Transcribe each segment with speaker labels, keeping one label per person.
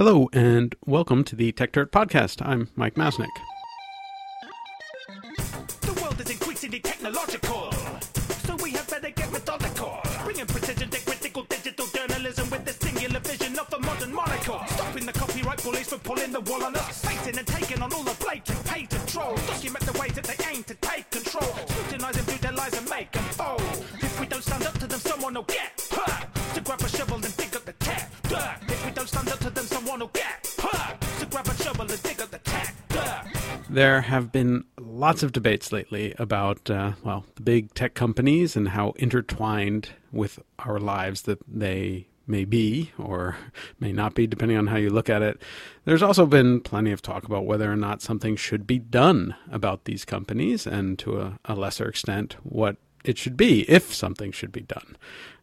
Speaker 1: Hello, and welcome to the Techdirt Podcast. I'm Mike Masnick.
Speaker 2: The world is increasingly technological, so we have better get methodical. Bringing precision to critical digital journalism with the singular vision of a modern monocle. Stopping the copyright police from pulling the wool on us. And taking on all the. Document the ways that they aim to take control. And make them fold. If we don't stand up to them, someone will get hurt. To grab a shovel and dig up the dirt. If we don't stand up to them, someone will get hurt. To grab a shovel and dig up the dirt.
Speaker 1: There have been lots of debates lately about, uh, well, the big tech companies and how intertwined with our lives that they may be or may not be, depending on how you look at it. There's also been plenty of talk about whether or not something should be done about these companies, and to a, a lesser extent, what it should be if something should be done.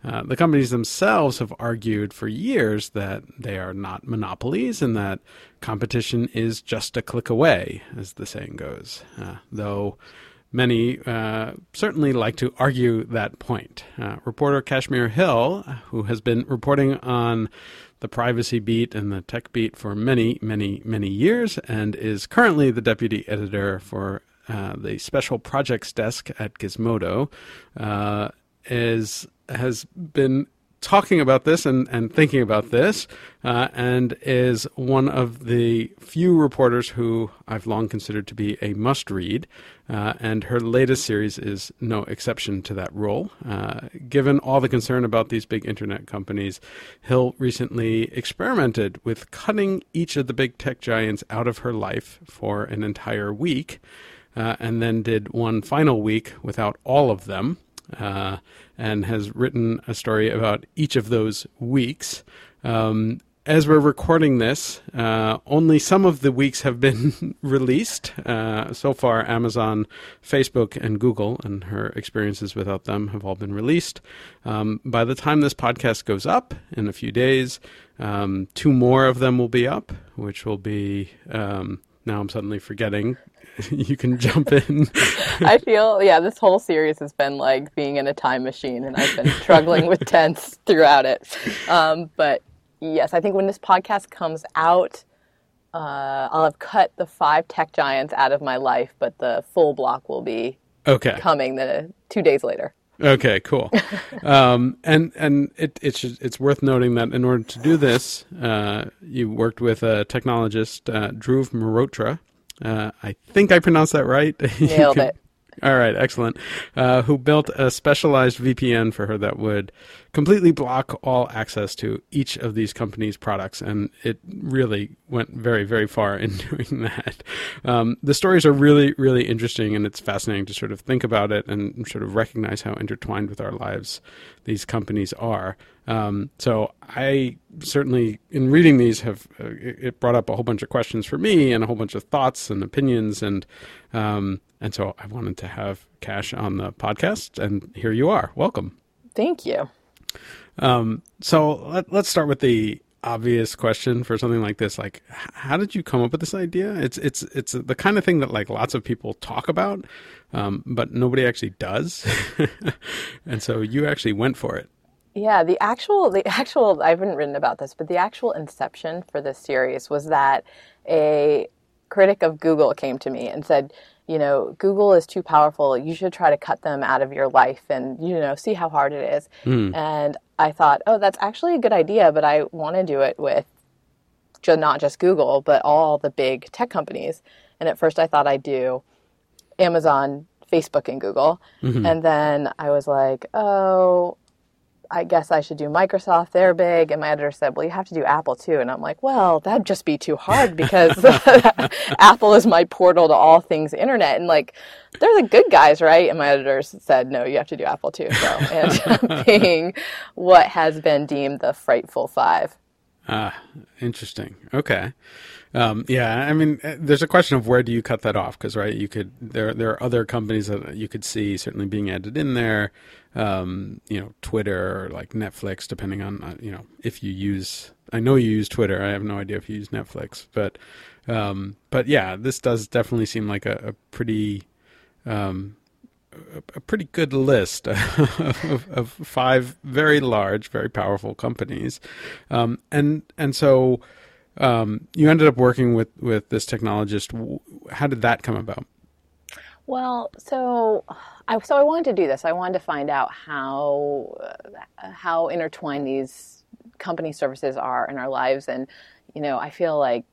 Speaker 1: Uh, the companies themselves have argued for years that they are not monopolies and that competition is just a click away, as the saying goes. Uh, though many uh, certainly like to argue that point. Uh, reporter Kashmir Hill, who has been reporting on the privacy beat and the tech beat for many, many, many years, and is currently the deputy editor for uh, the special projects desk at Gizmodo, is has been talking about this and, and thinking about this, uh, and is one of the few reporters who I've long considered to be a must read. Uh, and her latest series is no exception to that rule. Uh, given all the concern about these big internet companies, Hill recently experimented with cutting each of the big tech giants out of her life for an entire week. Uh, and then did one final week without all of them, uh, and has written a story about each of those weeks. Um, as we're recording this, uh, only some of the weeks have been released. Uh, so far, Amazon, Facebook, and Google, and her experiences without them have all been released. Um, by the time this podcast goes up in a few days, um, two more of them will be up, which will be. Um, now I'm suddenly forgetting. you can jump in.
Speaker 3: I feel, yeah, this whole series has been like being in a time machine, and I've been struggling with tense throughout it. Um, but yes, I think when this podcast comes out, uh, I'll have cut the five tech giants out of my life, but the full block will be
Speaker 1: okay.
Speaker 3: coming the two days later.
Speaker 1: Okay, cool. um, and and it, it's it's worth noting that in order to do this, uh, you worked with a technologist, uh, Dhruv Mehrotra. Uh, I think I pronounced that right.
Speaker 3: Nailed
Speaker 1: can-
Speaker 3: it.
Speaker 1: All right, excellent. Uh, who built a specialized VPN for her that would completely block all access to each of these companies' products, and it really went very, very far in doing that. Um, the stories are really, really interesting, and it's fascinating to sort of think about it and sort of recognize how intertwined with our lives these companies are. Um, so I certainly, in reading these, have uh, it brought up a whole bunch of questions for me and a whole bunch of thoughts and opinions, and um, and so I wanted to have Kash on the podcast, and here you are. Welcome.
Speaker 3: Thank you.
Speaker 1: Um, so let, let's start with the obvious question for something like this like how did you come up with this idea it's it's it's the kind of thing that like lots of people talk about um, but nobody actually does and so you actually went for it
Speaker 3: Yeah, the actual the actual I haven't written about this, but the actual inception for this series was that a critic of Google came to me and said, you know, Google is too powerful. You should try to cut them out of your life and you know see how hard it is. Hmm. And I thought, oh, that's actually a good idea, but I want to do it with not just Google, but all the big tech companies. And at first, I thought I'd do Amazon, Facebook, and Google. Mm-hmm. And then I was like, oh, I guess I should do Microsoft. They're big. And my editor said, well, you have to do Apple too. And I'm like, well, that'd just be too hard because Apple is my portal to all things internet. And like, they're the good guys, right? And my editor said, no, you have to do Apple too. So, and being what has been deemed the frightful five.
Speaker 1: Ah, interesting. Okay. Um, yeah, I mean, uh, there's a question of where do you cut that off? Because right, you could there there are other companies that you could see certainly being added in there. Um, you know, Twitter or like Netflix, depending on uh, you know if you use. I know you use Twitter. I have no idea if you use Netflix, but um, but yeah, this does definitely seem like a, a pretty um, a, a pretty good list of, of five very large, very powerful companies, um, and and so um, you ended up working with with this technologist. How did that come about?
Speaker 3: Well, so I so I wanted to do this. I wanted to find out how uh, how intertwined these company services are in our lives, and you know, I feel like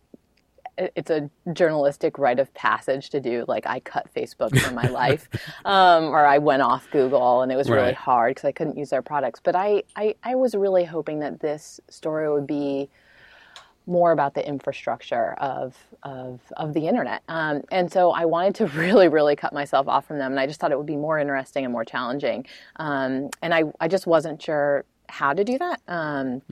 Speaker 3: it's a journalistic rite of passage to do like i cut facebook from my life um, or i went off google and it was really hard because i couldn't use their products. But I, I i was really hoping that this story would be more about the infrastructure of of, of the internet. Um, and so I wanted to really, really cut myself off from them. And I just thought it would be more interesting and more challenging. Um, and I, I just wasn't sure how to do that. Um,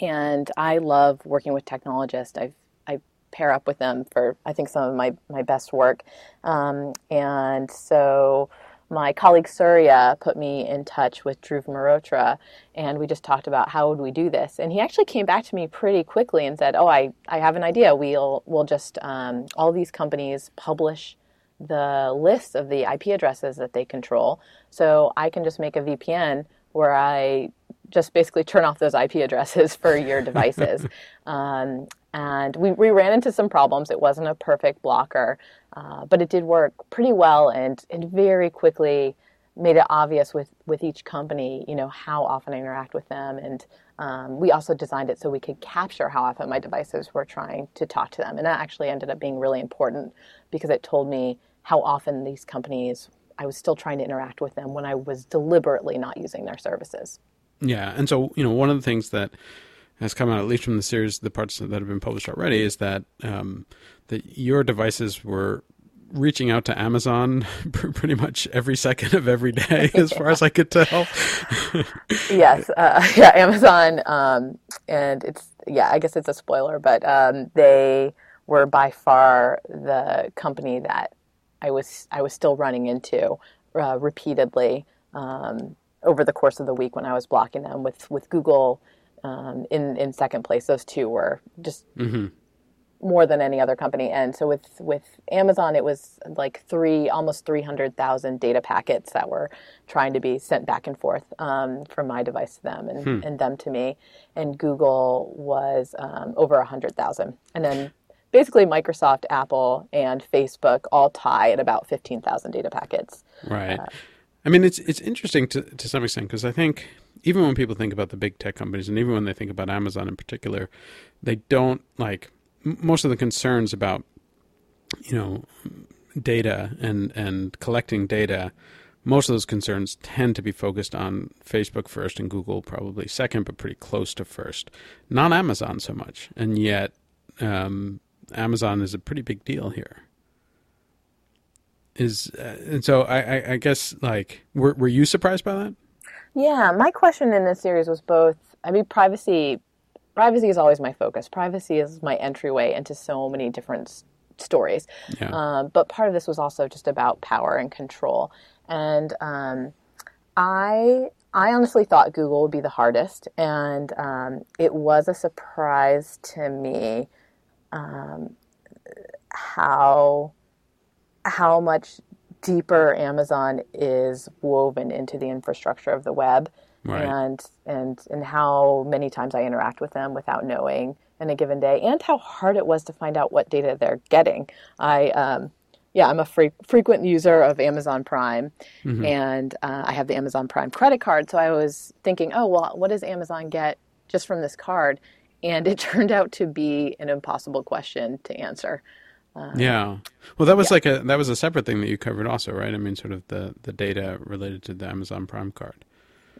Speaker 3: And I love working with technologists. I've, I pair up with them for, I think, some of my, my best work. Um, and so my colleague Surya put me in touch with Dhruv Mehrotra, and we just talked about how would we do this. And he actually came back to me pretty quickly and said, "Oh, I, I have an idea. We'll we'll just um, all these companies publish the list of the IP addresses that they control, so I can just make a VPN where I just basically turn off those IP addresses for your devices. um, and we, we ran into some problems. It wasn't a perfect blocker, uh, but it did work pretty well and, and very quickly made it obvious with, with each company, you know, how often I interact with them. And um, we also designed it so we could capture how often my devices were trying to talk to them. And that actually ended up being really important because it told me how often these companies, I was still trying to interact with them when I was deliberately not using their services.
Speaker 1: Yeah, and so you know, one of the things that has come out, at least from the series, the parts that have been published already, is that um, that your devices were reaching out to Amazon pretty much every second of every day, as far as I could tell.
Speaker 3: yes, uh, yeah, Amazon, um, and it's yeah, I guess it's a spoiler, but um, they were by far the company that I was I was still running into uh, repeatedly um, over the course of the week when I was blocking them with with Google um, in in second place. Those two were just more than any other company. And so with with Amazon, it was like three, almost three hundred thousand data packets that were trying to be sent back and forth um, from my device to them and, and them to me. And Google was um, over a hundred thousand. And then basically Microsoft, Apple, and Facebook all tie at about fifteen thousand data packets.
Speaker 1: Right. I mean, it's it's interesting to to some extent because I think even when people think about the big tech companies and even when they think about Amazon in particular, they don't like m- most of the concerns about you know data and and collecting data. Most of those concerns tend to be focused on Facebook first and Google probably second, but pretty close to first. Not Amazon so much, and yet um, Amazon is a pretty big deal here is uh, and so I, I, I guess like were were you surprised by that?
Speaker 3: Yeah, my question in this series was both. I mean, privacy. Privacy is always my focus. Privacy is my entryway into so many different s- stories.
Speaker 1: Yeah.
Speaker 3: Um, but part of this was also just about power and control. And um, I, I honestly thought Google would be the hardest, and um, it was a surprise to me um, how how much deeper Amazon is woven into the infrastructure of the web
Speaker 1: Right.
Speaker 3: and and and how many times I interact with them without knowing in a given day and how hard it was to find out what data they're getting. I um, yeah, I'm a fre- frequent user of Amazon Prime, and uh, I have the Amazon Prime credit card. So I was thinking, oh well, what does Amazon get just from this card? And it turned out to be an impossible question to answer.
Speaker 1: Um, yeah. Well, that was like a that was a separate thing that you covered also, right? I mean, sort of the the data related to the Amazon Prime card.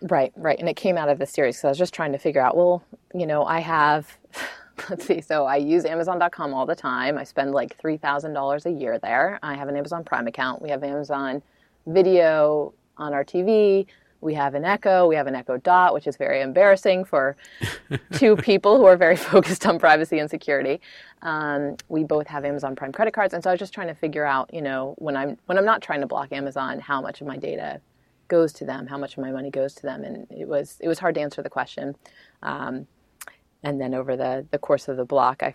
Speaker 3: Right, right. And it came out of the series because I was just trying to figure out, well, you know, I have, let's see, so I use Amazon.com all the time. I spend like $3,000 a year there. I have an Amazon Prime account. We have Amazon Video on our TV. We have an Echo. We have an Echo Dot, which is very embarrassing for two people who are very focused on privacy and security. Um, we both have Amazon Prime credit cards, and so I was just trying to figure out, you know, when I'm when I'm not trying to block Amazon, how much of my data goes to them, how much of my money goes to them, and it was it was hard to answer the question. Um, and then over the the course of the block, I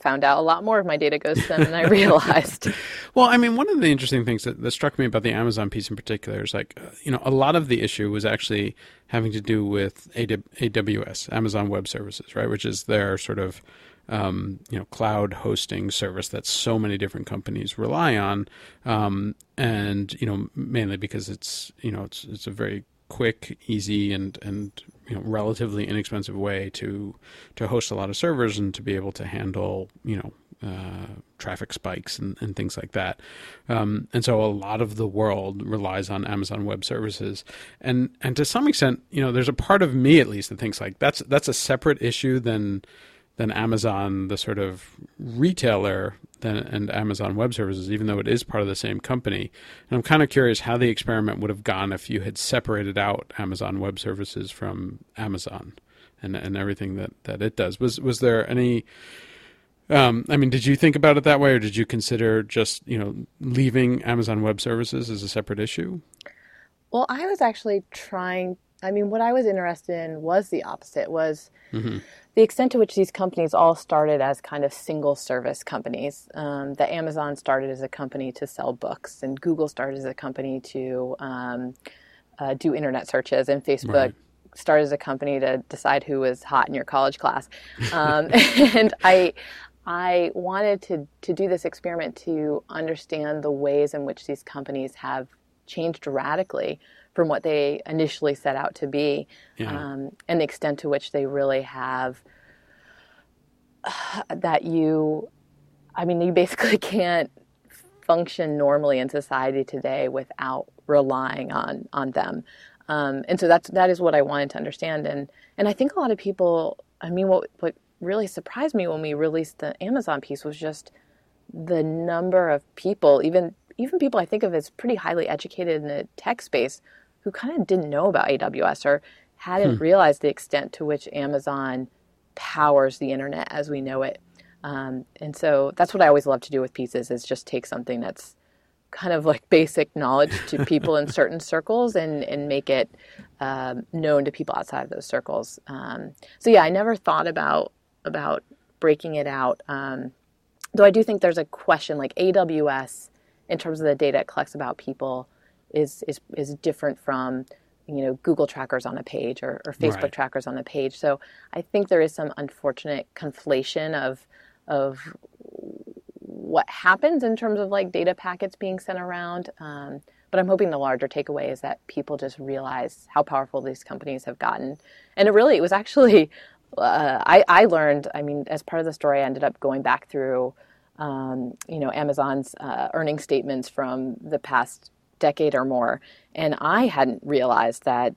Speaker 3: found out a lot more of my data goes to them than I realized.
Speaker 1: Well, I mean, one of the interesting things that, that struck me about the Amazon piece in particular is like, uh, you know, a lot of the issue was actually having to do with AWS, Amazon Web Services, right? Which is their sort of um, you know cloud hosting service that so many different companies rely on, um, and you know mainly because it's you know it's it's a very quick, easy, and and you know relatively inexpensive way to to host a lot of servers and to be able to handle you know uh, traffic spikes and, and things like that. Um, and so a lot of the world relies on Amazon Web Services, and and to some extent, you know, there's a part of me at least that thinks like that's that's a separate issue than than Amazon, the sort of retailer, than, and Amazon Web Services, even though it is part of the same company. And I'm kind of curious how the experiment would have gone if you had separated out Amazon Web Services from Amazon and and everything that, that it does. Was was there any um, I mean, did you think about it that way, or did you consider just you know leaving Amazon Web Services as a separate issue?
Speaker 3: Well, I was actually trying. I mean, what I was interested in was the opposite. Was mm-hmm. the extent to which these companies all started as kind of single service companies. Um, that Amazon started as a company to sell books, and Google started as a company to um, uh, do internet searches, and Facebook. Right started as a company to decide who was hot in your college class. Um, and I, I wanted to, to do this experiment to understand the ways in which these companies have changed radically from what they initially set out to be yeah. um, and the extent to which they really have uh, that you i mean you basically can't function normally in society today without relying on on them um, and so that's that is what i wanted to understand and and i think a lot of people i mean what what really surprised me when we released the Amazon piece was just the number of people, even even people I think of as pretty highly educated in the tech space, who kind of didn't know about AWS or hadn't hmm. realized the extent to which Amazon powers the internet as we know it. Um, and so that's what I always love to do with pieces is just take something that's kind of like basic knowledge to people in certain circles and, and make it um, known to people outside of those circles. Um, so yeah, I never thought about about breaking it out. Um, though I do think there's a question like AWS in terms of the data it collects about people is is is different from you know Google trackers on a page or, or Facebook right. trackers on a page. So I think there is some unfortunate conflation of of what happens in terms of like data packets being sent around. Um, but I'm hoping the larger takeaway is that people just realize how powerful these companies have gotten. And it really, it was actually uh, I, I learned, I mean, as part of the story, I ended up going back through, um, you know, Amazon's uh, earning statements from the past decade or more. And I hadn't realized that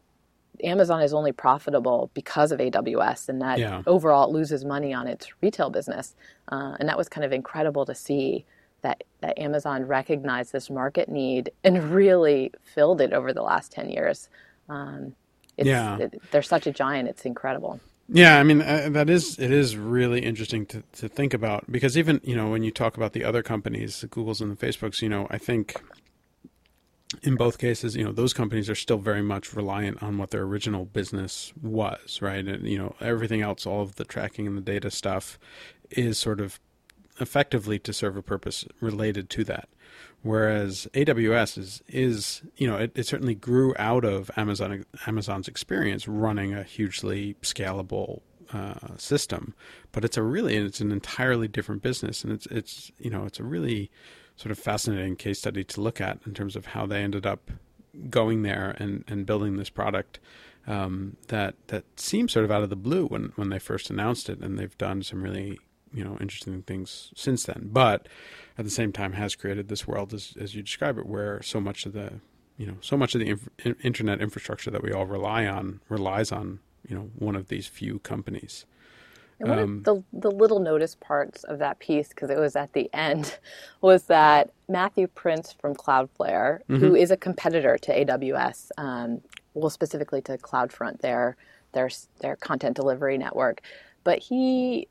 Speaker 3: Amazon is only profitable because of AWS and that yeah. overall it loses money on its retail business. Uh, and that was kind of incredible to see that, that Amazon recognized this market need and really filled it over the last 10 years. Um, yeah. It, they're such a giant, it's incredible.
Speaker 1: Yeah, I mean uh, that is it is really interesting to to think about because even you know when you talk about the other companies, the Googles and the Facebooks, you know, I think in both cases, you know, those companies are still very much reliant on what their original business was, right? And you know, everything else, all of the tracking and the data stuff, is sort of effectively to serve a purpose related to that. Whereas AWS is is you know it, it, certainly grew out of Amazon Amazon's experience running a hugely scalable uh, system, but it's a really it's an entirely different business, and it's it's you know it's a really sort of fascinating case study to look at in terms of how they ended up going there and, and building this product um, that that seems sort of out of the blue when when they first announced it, and they've done some really you know interesting things since then. But at the same time, has created this world as as you describe it, where so much of the you know so much of the inf- internet infrastructure that we all rely on relies on you know one of these few companies.
Speaker 3: And one um, of the the little notice parts of that piece, because it was at the end, was that Matthew Prince from Cloudflare, mm-hmm. who is a competitor to AWS, um, well specifically to CloudFront, their their their content delivery network, but he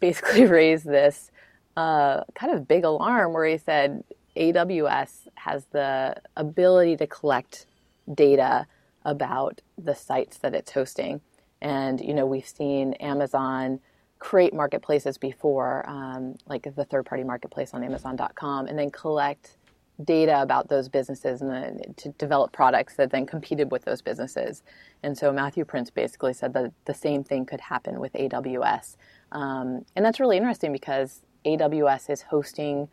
Speaker 3: basically raised this uh, kind of big alarm where he said AWS has the ability to collect data about the sites that it's hosting. And, you know, we've seen Amazon create marketplaces before, um, like the third party marketplace on Amazon.com, and then collect data about those businesses and then to develop products that then competed with those businesses. And so Matthew Prince basically said that the same thing could happen with AWS Um, and that's really interesting because AWS is hosting,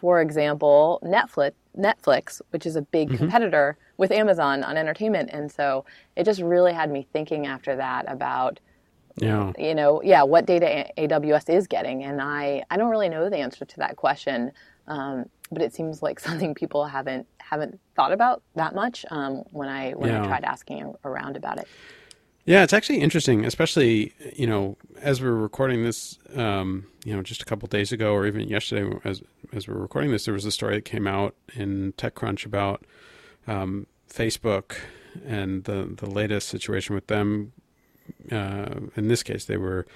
Speaker 3: for example, Netflix, Netflix, which is a big mm-hmm. competitor with Amazon on entertainment. And so it just really had me thinking after that about, yeah. you know, yeah, what data AWS is getting. And I, I don't really know the answer to that question. Um, but it seems like something people haven't haven't thought about that much um, when I when yeah. I tried asking around about it.
Speaker 1: Yeah, it's actually interesting, especially you know as we are recording this, um, you know, just a couple days ago, or even yesterday, as as we are recording this, there was a story that came out in TechCrunch about um, Facebook and the the latest situation with them. Uh, in this case, they were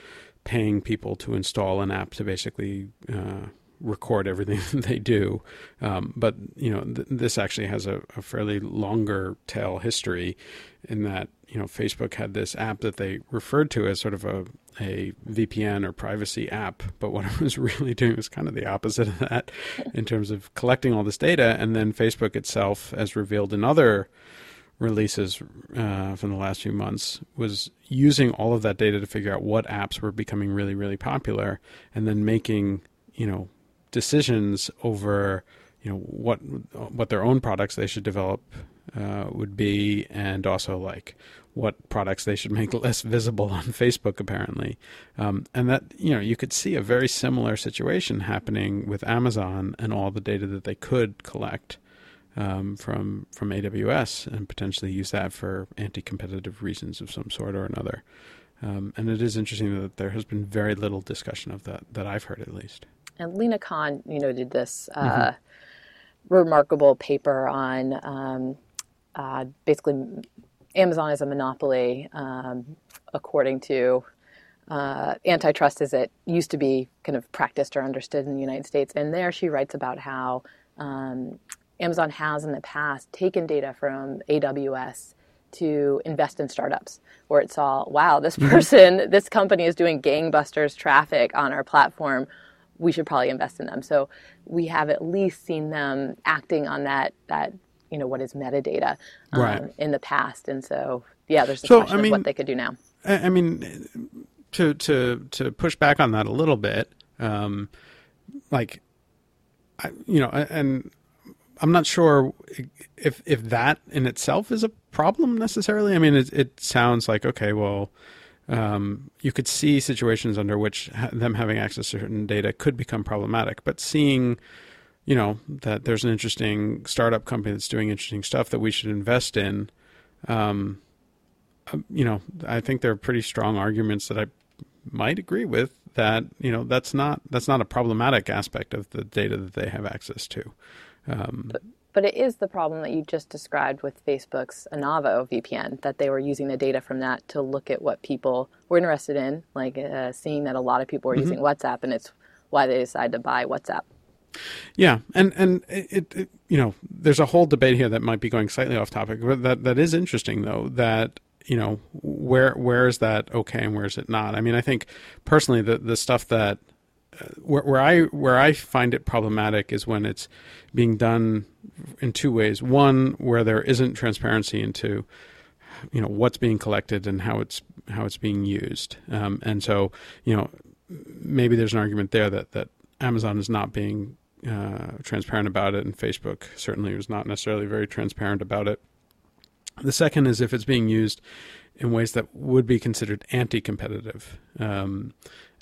Speaker 1: paying people to install an app to basically uh, record everything they do. Um, but you know, th- this actually has a, a, fairly longer tail history, in that you know Facebook had this app that they referred to as sort of a a VPN or privacy app, but what it was really doing was kind of the opposite of that, in terms of collecting all this data, and then Facebook itself, as revealed in other releases uh, from the last few months was using all of that data to figure out what apps were becoming really really popular and then making you know decisions over you know what what their own products they should develop uh, would be, and also like what products they should make less visible on Facebook, apparently. Um, and that you know you could see a very similar situation happening with Amazon and all the data that they could collect um, from from AWS and potentially use that for anti-competitive reasons of some sort or another. Um, and it is interesting that there has been very little discussion of that that I've heard at least.
Speaker 3: And Lina Khan, you know, did this uh, mm-hmm. remarkable paper on um, uh, basically Amazon is a monopoly um, according to uh, antitrust as it used to be kind of practiced or understood in the United States. And there she writes about how um, Amazon has in the past taken data from AWS to invest in startups where it saw, wow, this mm-hmm. person, this company is doing gangbusters traffic on our platform we should probably invest in them. So we have at least seen them acting on that that you know what is metadata um, right. in the past, and so yeah, there's a so, question I mean, of what they could do now.
Speaker 1: I mean, to to to push back on that a little bit, um, like, I, you know, and I'm not sure if if that in itself is a problem necessarily. I mean, it, it sounds like okay, well, um, you could see situations under which them having access to certain data could become problematic. But seeing, you know, that there's an interesting startup company that's doing interesting stuff that we should invest in, um, uh, you know, I think there are pretty strong arguments that I might agree with that you know that's not that's not a problematic aspect of the data that they have access to.
Speaker 3: Um, but, but it is the problem that you just described with Facebook's Onavo VPN, that they were using the data from that to look at what people were interested in, like uh, seeing that a lot of people were mm-hmm. using WhatsApp, and it's why they decided to buy WhatsApp.
Speaker 1: Yeah, and and it, it, you know there's a whole debate here that might be going slightly off topic, but that that is interesting though. That you know where where is that okay and where is it not? I mean, I think personally the the stuff that where, where I where I find it problematic is when it's being done in two ways. One, where there isn't transparency into you know what's being collected and how it's how it's being used, um, and so you know maybe there's an argument there that that Amazon is not being uh, transparent about it, and Facebook certainly was not necessarily very transparent about it. The second is if it's being used in ways that would be considered anti-competitive, um,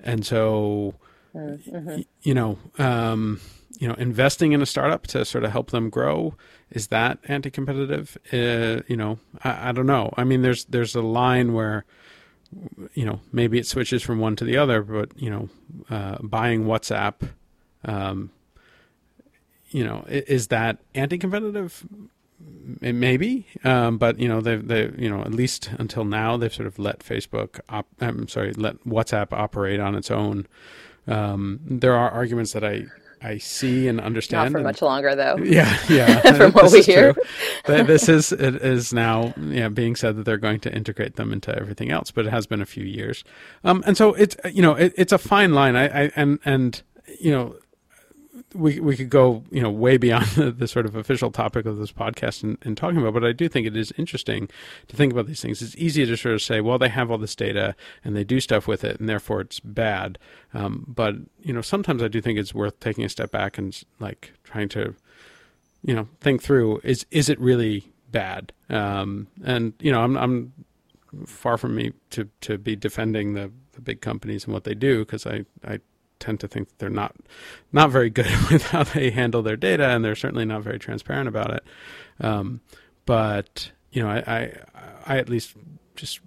Speaker 1: and so mm-hmm. you know, um, you know, investing in a startup to sort of help them grow is that anti-competitive? Uh, you know, I, I, don't know. I mean, there's there's a line where, you know, maybe it switches from one to the other, but you know, uh, buying WhatsApp, um, you know, is that anti-competitive? maybe, um, but you know they they you know at least until now they've sort of let Facebook op- I'm sorry let WhatsApp operate on its own um, there are arguments that I I see and understand.
Speaker 3: Not for
Speaker 1: and,
Speaker 3: much longer, though.
Speaker 1: Yeah, yeah.
Speaker 3: From what we hear,
Speaker 1: this is it is now yeah being said that they're going to integrate them into everything else, but it has been a few years, um, and so it's you know it, it's a fine line. I, I and and you know we we could go you know way beyond the, the sort of official topic of this podcast and, and, talking about, but I do think it is interesting to think about these things. It's easy to sort of say, well, they have all this data and they do stuff with it, and therefore it's bad. Um, but you know, sometimes I do think it's worth taking a step back and like trying to you know think through is is it really bad? Um, and you know, I'm I'm far from me to to be defending the the big companies and what they do because I I tend to think that they're not not very good with how they handle their data, and they're certainly not very transparent about it. Um, but you know, I, I, I at least just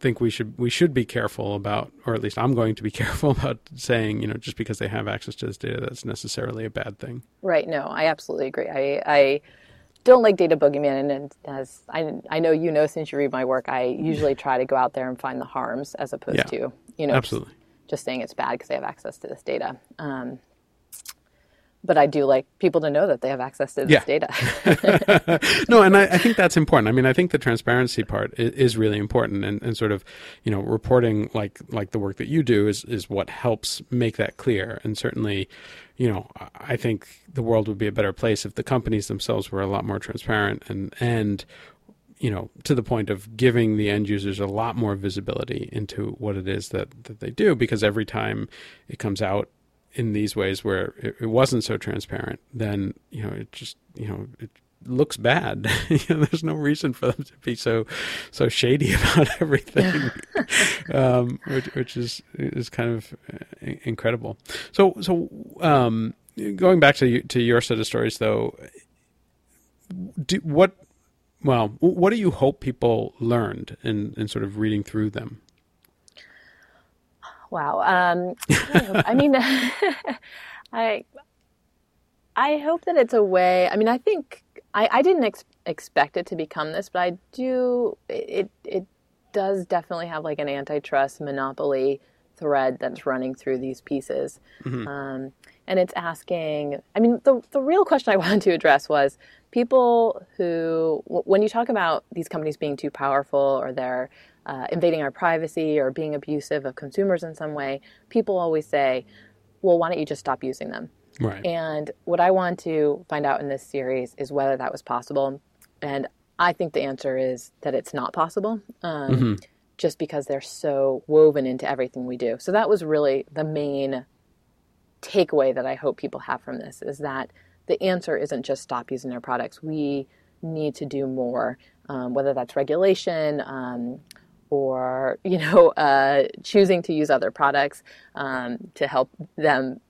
Speaker 1: think we should we should be careful about, or at least I'm going to be careful about saying, you know, just because they have access to this data, that's necessarily a bad thing.
Speaker 3: Right. No, I absolutely agree. I, I don't like data boogeyman, and as I, I know you know since you read my work, I usually try to go out there and find the harms as opposed yeah, to you know
Speaker 1: absolutely
Speaker 3: just saying it's bad because they have access to this data. Um, but I do like people to know that they have access to this yeah.
Speaker 1: data. no, and I, I, think that's important. I mean, I think the transparency part is, is really important, and, and, sort of, you know, reporting like like the work that you do is is what helps make that clear. And certainly, you know, I think the world would be a better place if the companies themselves were a lot more transparent and and you know, to the point of giving the end users a lot more visibility into what it is that, that they do, because every time it comes out in these ways where it, it wasn't so transparent, then, you know, it just, you know, it looks bad. you know, there's no reason for them to be so, so shady about everything, um, which, which is, is kind of uh, incredible. So, so, um, going back to, to your set of stories though, do, what, well, what do you hope people learned in, in sort of reading through them?
Speaker 3: Wow. Um, I mean, I I hope that it's a way. I mean, I think I, I didn't ex- expect it to become this, but I do. It it does definitely have like an antitrust monopoly thread that's running through these pieces. Mm-hmm. Um, and it's asking, I mean, the, the real question I wanted to address was people who, when you talk about these companies being too powerful or they're uh, invading our privacy or being abusive of consumers in some way, people always say, well, why don't you just stop using them?
Speaker 1: Right.
Speaker 3: And what I want to find out in this series is whether that was possible. And I think the answer is that it's not possible. Um, mm-hmm just because they're so woven into everything we do. So that was really the main takeaway that I hope people have from this is that the answer isn't just stop using their products. We need to do more, um, whether that's regulation um, or you know uh, choosing to use other products um, to help them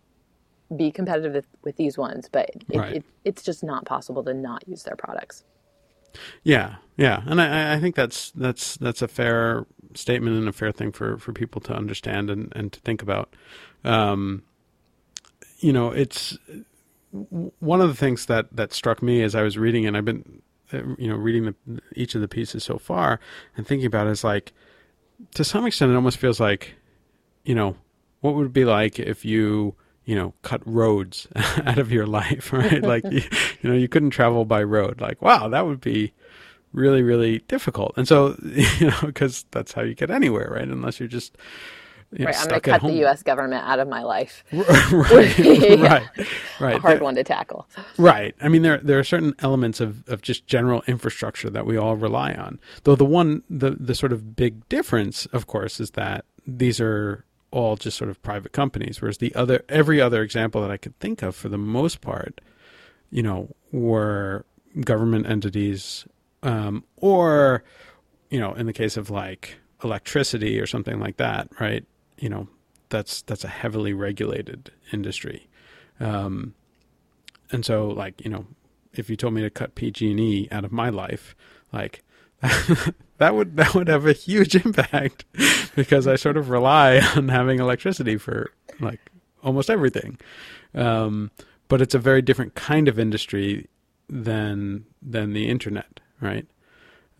Speaker 3: be competitive with, with these ones. But it, right. it, it's just not possible to not use their products.
Speaker 1: Yeah, yeah, and I, I think that's that's that's a fair statement and a fair thing for, for people to understand and, and to think about. Um, you know, it's one of the things that, that struck me as I was reading, and I've been, uh, you know, reading the, each of the pieces so far and thinking about it is like, to some extent, it almost feels like, you know, what would it be like if you, you know, cut roads out of your life, right? like, you, you know, you couldn't travel by road. Like, wow, that would be, really, really difficult. And so, you know, because that's how you get anywhere, right? Unless you're just you know,
Speaker 3: right. I'm going to cut the U.S. government out of my life.
Speaker 1: right, right, right.
Speaker 3: A hard there, one to tackle.
Speaker 1: Right. I mean, there there are certain elements of, of just general infrastructure that we all rely on. Though the one the the sort of big difference, of course, is that these are all just sort of private companies, whereas the other every other example that I could think of, for the most part, you know, were government entities um, or you know, in the case of like electricity or something like that, right? You know, that's that's a heavily regulated industry, um, and so like you know, if you told me to cut PG&E out of my life, like that would that would have a huge impact because I sort of rely on having electricity for like almost everything. Um, but it's a very different kind of industry than than the internet, right?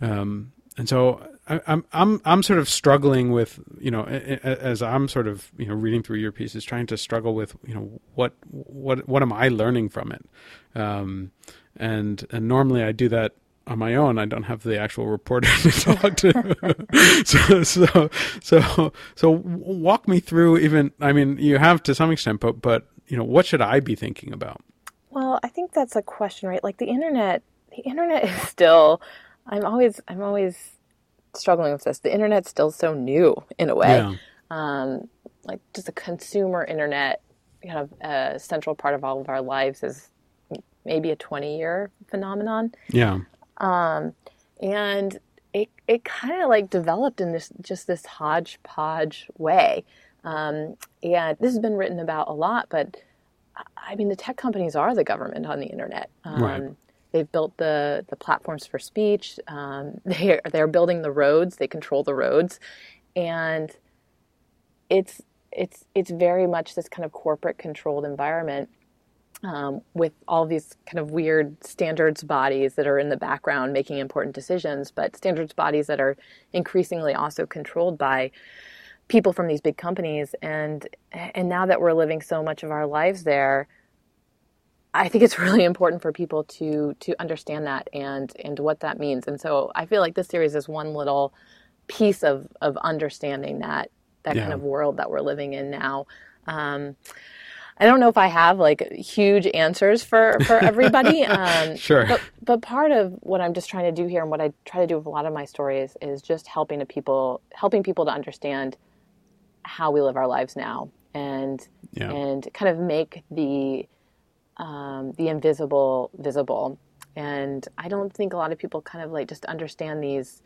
Speaker 1: Um, and so I, I'm I'm I'm sort of struggling with you know as I'm sort of you know reading through your pieces, trying to struggle with you know what what what am I learning from it, um, and and normally I do that on my own. I don't have the actual reporter to talk to. so, so, so, so walk me through even, I mean, you have to some extent, but, but, you know, what should I be thinking about?
Speaker 3: Well, I think that's a question, right? Like the internet, the internet is still. I'm always, I'm always struggling with this. The internet's still so new in a way.
Speaker 1: Yeah.
Speaker 3: Um, like just a consumer internet, kind of a central part of all of our lives is maybe a 20 year phenomenon.
Speaker 1: Yeah.
Speaker 3: and it it kind of like developed in this just this hodgepodge way. Um, and this has been written about a lot, but I mean, the tech companies are the government on the internet. Um,
Speaker 1: Right.
Speaker 3: They've built the the platforms for speech. Um, they they're building the roads. They control the roads, and it's it's it's very much this kind of corporate controlled environment um, with all these kind of weird standards bodies that are in the background making important decisions, but standards bodies that are increasingly also controlled by people from these big companies. And and now that we're living so much of our lives there, I think it's really important for people to to understand that and and what that means. And so I feel like this series is one little piece of of understanding that that kind of world that we're living in now. Um, I don't know if I have like huge answers for for everybody. Um,
Speaker 1: Sure.
Speaker 3: But but part of what I'm just trying to do here, and what I try to do with a lot of my stories, is just helping to people, helping people to understand how we live our lives now, and
Speaker 1: Yeah.
Speaker 3: and kind of make the um, the invisible visible. And I don't think a lot of people kind of like just understand these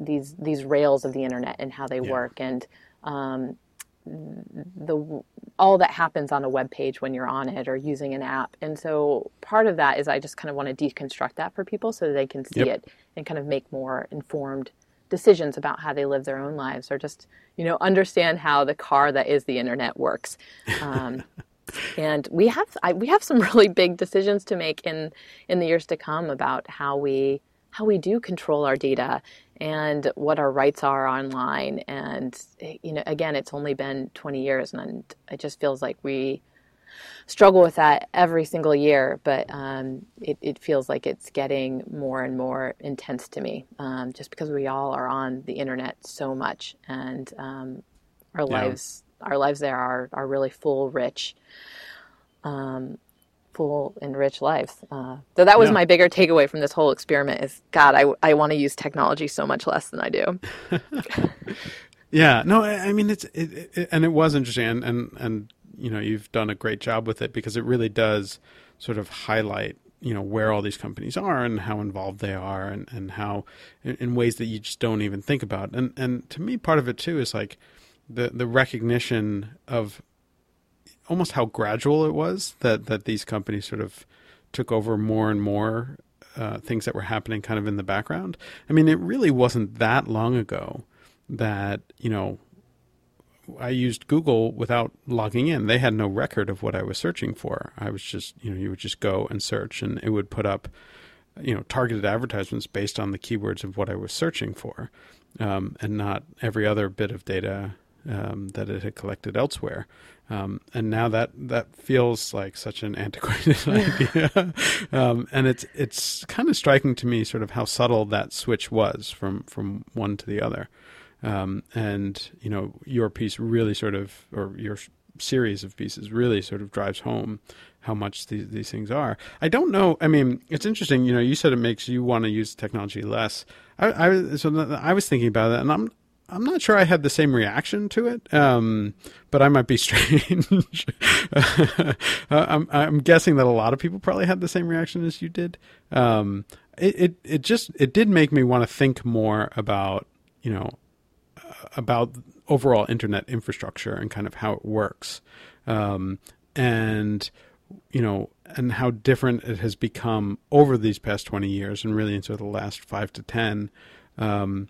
Speaker 3: these these rails of the internet and how they
Speaker 1: Yeah.
Speaker 3: work and um, the all that happens on a web page when you're on it or using an app. And so part of that is I just kind of want to deconstruct that for people so that they can see
Speaker 1: Yep.
Speaker 3: it and kind of make more informed decisions about how they live their own lives or just you know understand how the car that is the internet works. Um, and we have I, we have some really big decisions to make in in the years to come about how we how we do control our data and what our rights are online and you know again it's only been 20 years and it just feels like we struggle with that every single year but um, it, it feels like it's getting more and more intense to me um, just because we all are on the internet so much and um, our
Speaker 1: Yeah.
Speaker 3: lives our lives there are, are really full rich um, full and rich lives. Uh, so that was
Speaker 1: Yeah.
Speaker 3: my bigger takeaway from this whole experiment is god i, I want to use technology so much less than i do.
Speaker 1: Yeah, no, I I mean it's it, it, and it was interesting, and, and and you know you've done a great job with it because it really does sort of highlight you know where all these companies are and how involved they are, and and how in, in ways that you just don't even think about, and and to me part of it too is like the the recognition of almost how gradual it was that that these companies sort of took over more and more uh, things that were happening kind of in the background. I mean, it really wasn't that long ago that you know I used Google without logging in. They had no record of what I was searching for. I was just you know you would just go and search, and it would put up you know targeted advertisements based on the keywords of what I was searching for, um, and not every other bit of data um, that it had collected elsewhere. Um, and now that that feels like such an antiquated idea, um, and it's it's kind of striking to me, sort of how subtle that switch was from from one to the other. Um, and you know, your piece really sort of, or your series of pieces really sort of drives home how much these these things are. I don't know. I mean, it's interesting. You know, you said it makes you want to use technology less. I, I so I was thinking about it, and I'm I'm not sure I had the same reaction to it, um, but I might be strange. uh, I'm, I'm guessing that a lot of people probably had the same reaction as you did. Um, it, it it just it did make me want to think more about you know about overall internet infrastructure and kind of how it works, um, and you know, and how different it has become over these past twenty years, and really into the last five to ten. Um,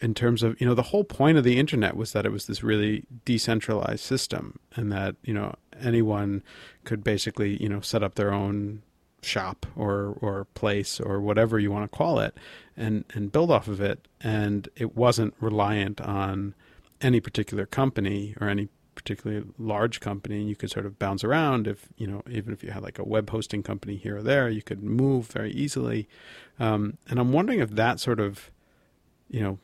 Speaker 1: in terms of you know the whole point of the internet was that it was this really decentralized system and that you know anyone could basically you know set up their own shop or or place or whatever you want to call it and and build off of it. And it wasn't reliant on any particular company or any particularly large company. And you could sort of bounce around if you know even if you had like a web hosting company here or there you could move very easily. Um, and i'm wondering if that sort of you know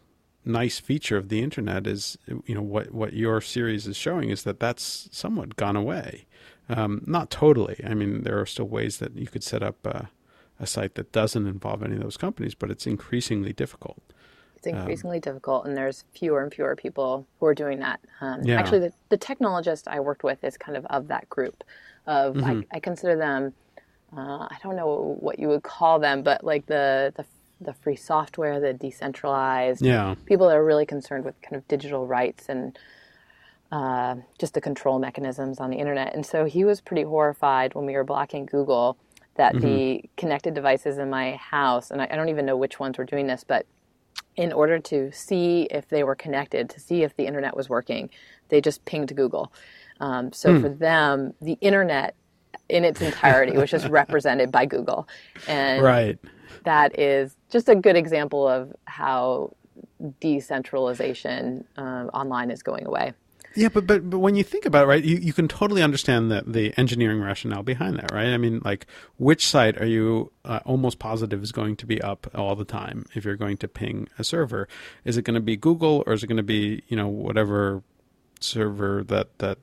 Speaker 1: nice feature of the internet is you know what what your series is showing is that that's somewhat gone away Um, not totally. I mean, there are still ways that you could set up uh, a site that doesn't involve any of those companies, but it's increasingly difficult.
Speaker 3: It's increasingly difficult, and there's fewer and fewer people who are doing that. Um,
Speaker 1: Yeah.
Speaker 3: Actually, the, the technologist I worked with is kind of of that group. Of
Speaker 1: Mm-hmm.
Speaker 3: I, I consider them. Uh, I don't know what you would call them, but like the the, the free software, the decentralized
Speaker 1: Yeah.
Speaker 3: people that are really concerned with kind of digital rights and uh, just the control mechanisms on the internet. And so he was pretty horrified when we were blocking Google that the connected devices in my house, and I, I don't even know which ones were doing this, but in order to see if they were connected, to see if the internet was working, they just pinged Google. Um, so for them, the internet in its entirety was just represented by Google. And
Speaker 1: Right.
Speaker 3: that is just a good example of how decentralization um, online is going away.
Speaker 1: Yeah, but, but but when you think about it, right, you, you can totally understand the the engineering rationale behind that, right? I mean, like, which site are you uh, almost positive is going to be up all the time if you're going to ping a server? Is it going to be Google or is it going to be you know whatever server that that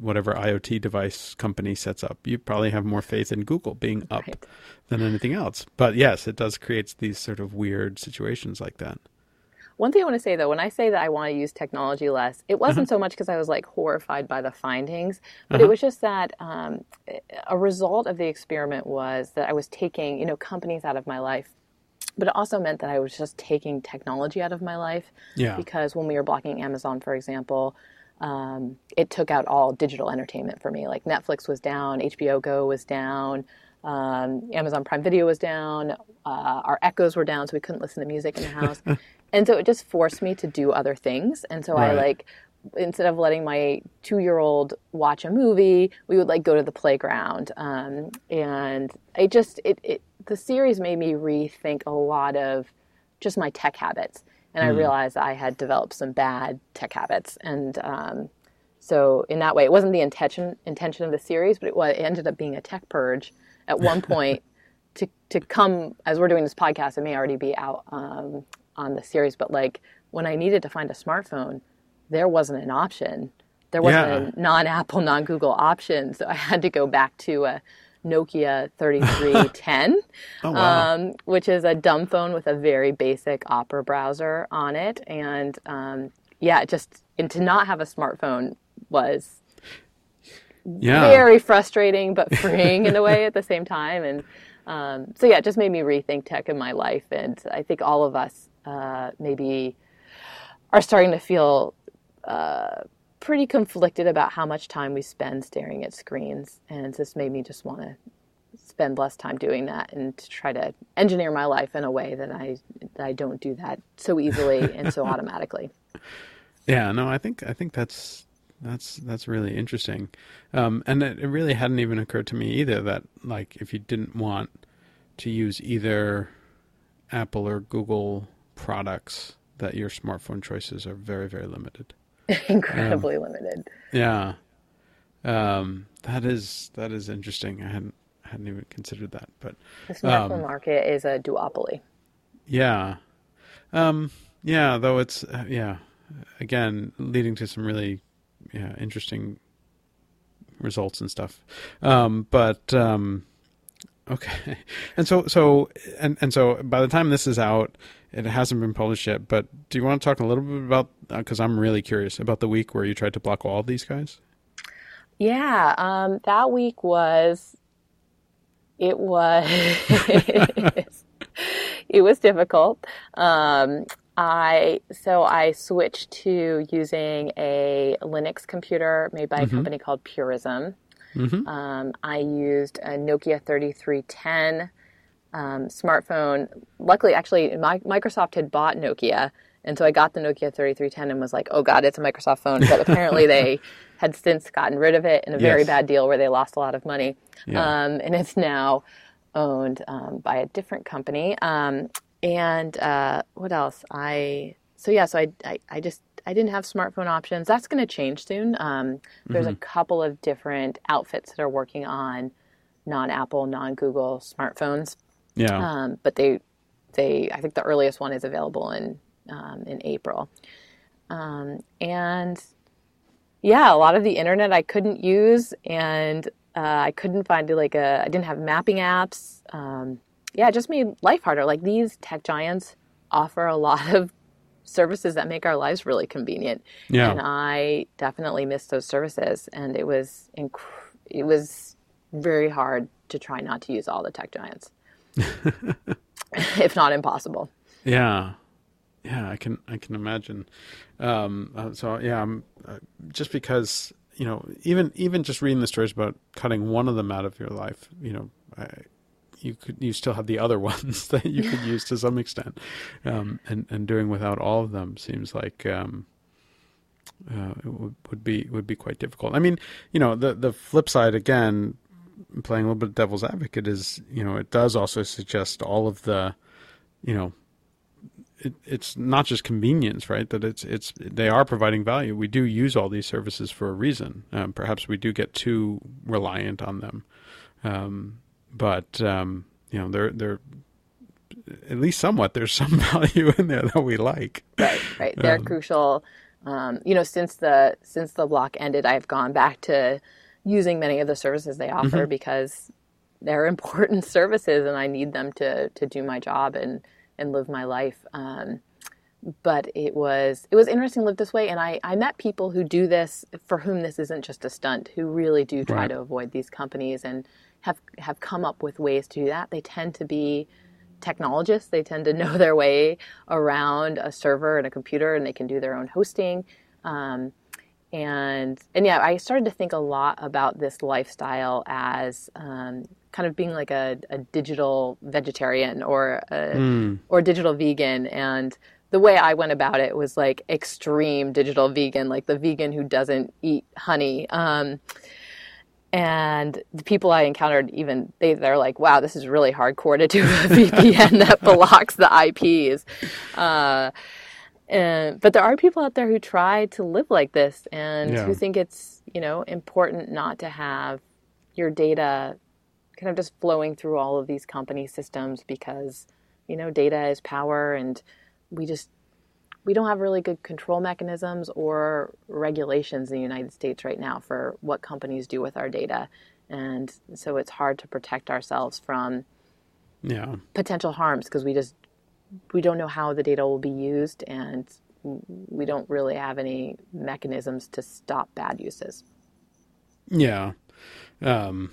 Speaker 1: whatever IoT device company sets up? You probably have more faith in Google being up
Speaker 3: Right.
Speaker 1: than anything else. But yes, it does create these sort of weird situations like that.
Speaker 3: One thing I want to say though, when I say that I want to use technology less, it wasn't so much because I was like horrified by the findings, but it was just that um, a result of the experiment was that I was taking, you know, companies out of my life. But it also meant that I was just taking technology out of my life.
Speaker 1: Yeah.
Speaker 3: Because when we were blocking Amazon, for example, um, it took out all digital entertainment for me. Like Netflix was down, HBO Go was down, um, Amazon Prime Video was down, uh, our Echoes were down, so we couldn't listen to music in the house. and so it just forced me to do other things. And so I like instead of letting my two year old watch a movie, we would like go to the playground. Um, and I just it, it the series made me rethink a lot of just my tech habits. And I realized I had developed some bad tech habits. And um, so in that way, it wasn't the intention intention of the series, but it, was, it ended up being a tech purge at one point. to to come as we're doing this podcast, it may already be out um, on the series. But like when I needed to find a smartphone, there wasn't an option. There wasn't
Speaker 1: Yeah.
Speaker 3: a non-Apple, non-Google option, so I had to go back to a Nokia 3310,
Speaker 1: Oh, wow.
Speaker 3: um, which is a dumb phone with a very basic Opera browser on it. And um, yeah, just and to not have a smartphone was
Speaker 1: Yeah.
Speaker 3: very frustrating but freeing in a way at the same time. And um, so yeah, it just made me rethink tech in my life. And I think all of us uh, maybe are starting to feel uh, pretty conflicted about how much time we spend staring at screens. And this made me just want to spend less time doing that and to try to engineer my life in a way that I that I don't do that so easily and so automatically.
Speaker 1: Yeah, no, I think I think that's that's that's really interesting, um, and it, it really hadn't even occurred to me either that like if you didn't want to use either Apple or Google products, that your smartphone choices are very very limited.
Speaker 3: Incredibly limited.
Speaker 1: Yeah, um, that is that is interesting. I hadn't hadn't even considered that, but
Speaker 3: The smartphone market is a duopoly.
Speaker 1: Yeah. Um, yeah, though it's, uh, yeah, again, leading to some really yeah, interesting results and stuff. Um, but, um, okay. And so, so, and, and so by the time this is out, it hasn't been published yet, but do you want to talk a little bit about, because I'm really curious about the week where you tried to block all these guys?
Speaker 3: Yeah, um, that week was it was it was difficult. Um, I so I switched to using a Linux computer made by a company called Purism. Um, I used a Nokia 3310 um, smartphone. Luckily, actually, my, Microsoft had bought Nokia, and so I got the Nokia 3310 and was like, "Oh God, it's a Microsoft phone." But apparently, they had since gotten rid of it in a very
Speaker 1: Yes.
Speaker 3: bad deal where they lost a lot of money,
Speaker 1: Yeah.
Speaker 3: um, and it's now owned um, by a different company. Um, and uh, what else? I so yeah, so I, I I just I didn't have smartphone options. That's going to change soon. Um, there's a couple of different outfits that are working on non-Apple, non-Google smartphones,
Speaker 1: Yeah.
Speaker 3: um, but they they I think the earliest one is available in um, in April, um, and yeah, a lot of the internet I couldn't use, and uh, I couldn't find like a. I didn't have mapping apps. Um, yeah, it just made life harder. Like these tech giants offer a lot of services that make our lives really convenient.
Speaker 1: Yeah.
Speaker 3: And I definitely missed those services, and it was inc- it was very hard to try not to use all the tech giants, if not impossible.
Speaker 1: Yeah, yeah, I can I can imagine. Um, uh, so yeah, I'm, uh, just because you know, even even just reading the stories about cutting one of them out of your life, you know, I, you could you still have the other ones that you could use to some extent, um, and and doing without all of them seems like. Um, uh, it would, would be would be quite difficult. I mean, you know, the the flip side again, playing a little bit of devil's advocate is, you know, it does also suggest all of the, you know, it, it's not just convenience, right? That it's it's they are providing value. We do use all these services for a reason. Um, perhaps we do get too reliant on them, um, but um, you know, they're they're at least somewhat. There's some value in there that we like.
Speaker 3: Right, right. They're crucial. Um, you know, since the since the block ended, I've gone back to using many of the services they offer because they're important services, and I need them to to do my job and and live my life. Um, but it was it was interesting to live this way, and I I met people who do this for whom this isn't just a stunt, who really do try
Speaker 1: Right.
Speaker 3: to avoid these companies and have have come up with ways to do that. They tend to be technologists. They tend to know their way around a server and a computer, and they can do their own hosting. Um, and and yeah, I started to think a lot about this lifestyle as um, kind of being like a, a digital vegetarian or a, or digital vegan. And the way I went about it was like extreme digital vegan, like the vegan who doesn't eat honey. Um, and the people I encountered, even they, they're like, "Wow, this is really hardcore to do a VPN that blocks the IPs." Uh, and, but there are people out there who try to live like this and
Speaker 1: Yeah.
Speaker 3: who think it's you know important not to have your data kind of just flowing through all of these company systems because you know data is power and we just we don't have really good control mechanisms or regulations in the United States right now for what companies do with our data. And so it's hard to protect ourselves from
Speaker 1: Yeah,
Speaker 3: potential harms because we just we don't know how the data will be used and we don't really have any mechanisms to stop bad uses.
Speaker 1: yeah, um,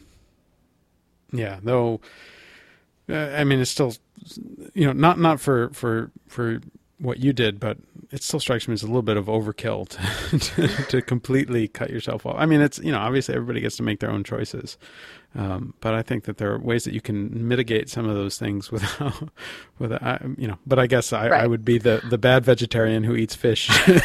Speaker 1: yeah. Though, uh, I mean, it's still, you know, not not for for for what you did, but it still strikes me as a little bit of overkill to, to, to completely cut yourself off. I mean, it's you know, obviously everybody gets to make their own choices, um, but I think that there are ways that you can mitigate some of those things without, without you know. But I guess I, I would be the the bad vegetarian who eats fish in,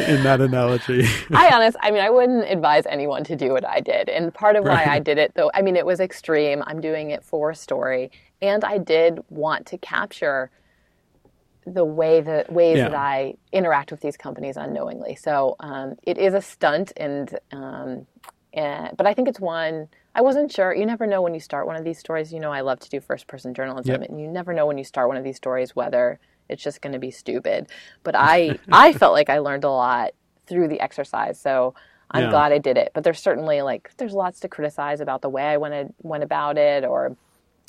Speaker 1: in that analogy.
Speaker 3: I honest, I mean, I wouldn't advise anyone to do what I did. And part of why I did it, though, I mean, it was extreme. I'm doing it for a story, and I did want to capture the way the ways
Speaker 1: Yeah.
Speaker 3: that I interact with these companies unknowingly. So um, it is a stunt, and um, and but I think it's one. I wasn't sure. You never know when you start one of these stories. You know, I love to do first person journalism,
Speaker 1: Yep.
Speaker 3: and you never know when you start one of these stories whether it's just going to be stupid. But I I felt like I learned a lot through the exercise. So I'm
Speaker 1: Yeah.
Speaker 3: glad I did it. But there's certainly like there's lots to criticize about the way I went went about it, or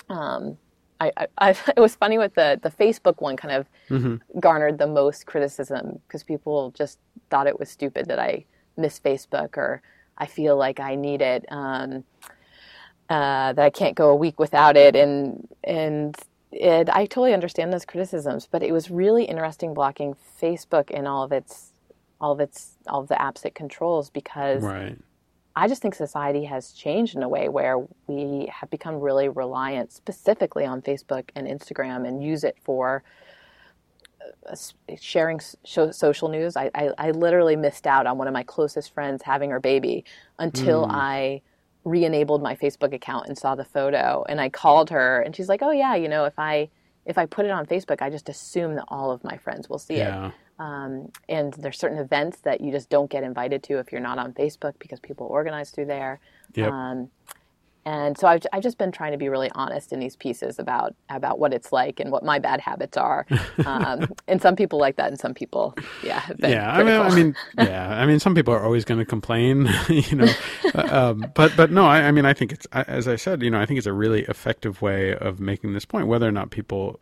Speaker 3: um, I, I, I it was funny with the the Facebook one kind of garnered the most criticism because people just thought it was stupid that I miss Facebook or I feel like I need it. Um, uh, that I can't go a week without it, and and it, I totally understand those criticisms, but it was really interesting blocking Facebook and all of its all of its all of the apps it controls because
Speaker 1: right.
Speaker 3: I just think society has changed in a way where we have become really reliant specifically on Facebook and Instagram and use it for uh, sharing social news. I, I, I literally missed out on one of my closest friends having her baby until I re-enabled my Facebook account and saw the photo and I called her and she's like, "Oh yeah, you know, if I if I put it on Facebook, I just assume that all of my friends will see it." Um, and there's certain events that you just don't get invited to if you're not on Facebook because people organize through there.
Speaker 1: Yep.
Speaker 3: Um, And so I've, I've just been trying to be really honest in these pieces about about what it's like and what my bad habits are. Um, and some people like that, and some people, yeah,
Speaker 1: yeah. I mean. I mean, yeah. I mean, some people are always going to complain, you know. Uh, um, but but no, I, I mean, I think it's as I said, you know, I think it's a really effective way of making this point, whether or not people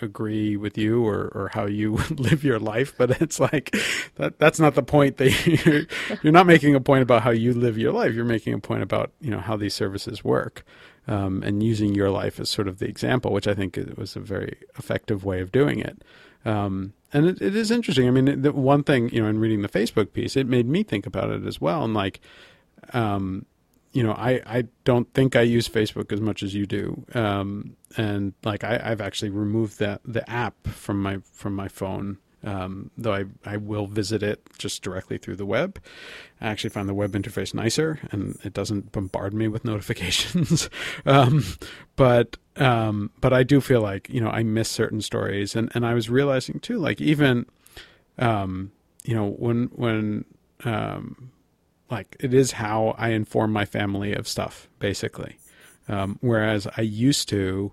Speaker 1: agree with you or, or how you live your life. But it's like that that's not the point. That you're, you're not making a point about how you live your life. You're making a point about you know how these services work. Um, and using your life as sort of the example, which I think was a very effective way of doing it. Um, and it, it is interesting. I mean, the one thing, you know, in reading the Facebook piece, it made me think about it as well. And like, um, you know, I, I don't think I use Facebook as much as you do. Um, and like, I, I've actually removed that, the app from my, from my phone. Um, though I, I will visit it just directly through the web. I actually find the web interface nicer and it doesn't bombard me with notifications. um, but, um, but I do feel like, you know, I miss certain stories and, and I was realizing too, like even, um, you know, when, when, um, like it is how I inform my family of stuff, basically. Um, whereas I used to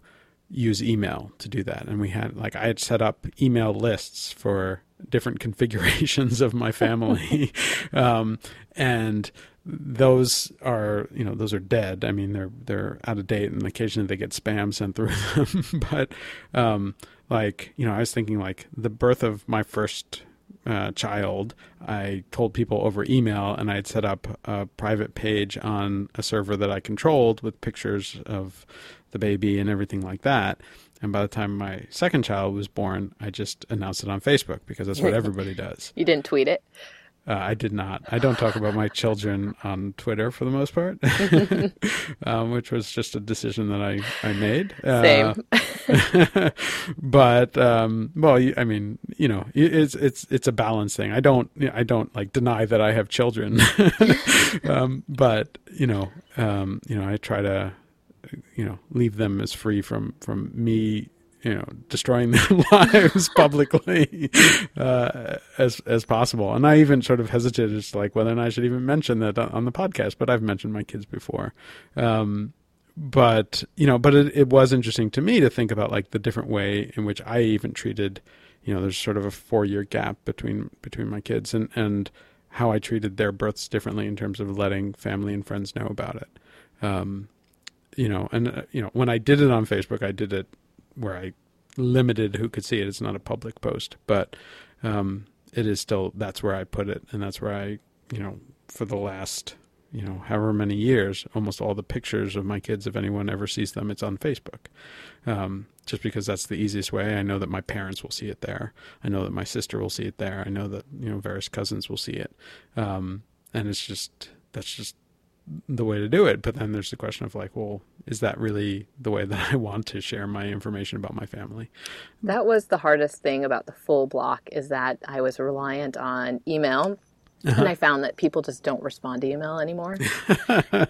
Speaker 1: use email to do that, and we had like I had set up email lists for different configurations of my family, um, and those are you know those are dead. I mean they're they're out of date, and occasionally they get spam sent through them. but um, like you know, I was thinking like the birth of my first uh, child, I told people over email, and I had set up a private page on a server that I controlled with pictures of the baby and everything like that. And by the time my second child was born, I just announced it on Facebook because that's what everybody does.
Speaker 3: you didn't tweet it.
Speaker 1: Uh, I did not. I don't talk about my children on Twitter for the most part, um, which was just a decision that I I made. Uh,
Speaker 3: Same.
Speaker 1: but um, well, I mean, you know, it's it's it's a balance thing. I don't I don't like deny that I have children, um, but you know, um, you know, I try to you know leave them as free from from me you know destroying their lives publicly uh, as as possible. And i even sort of hesitated to like whether or not i should even mention that on on the podcast but i've mentioned my kids before. Um but you know but it, it was interesting to me to think about like the different way in which i even treated you know there's sort of a four year gap between between my kids and and how i treated their births differently in terms of letting family and friends know about it. Um you know, and uh, you know, when I did it on Facebook, I did it where I limited who could see it. It's not a public post, but um, it is still that's where I put it, and that's where I, you know, for the last, you know, however many years, almost all the pictures of my kids, if anyone ever sees them, it's on Facebook. Um, just because that's the easiest way. I know that my parents will see it there. I know that my sister will see it there. I know that you know various cousins will see it, um, and it's just that's just the way to do it. But then there's the question of like, well, is that really the way that I want to share my information about my family?
Speaker 3: That was the hardest thing about the full block is that I was reliant on email. Uh-huh. And I found that people just don't respond to email anymore.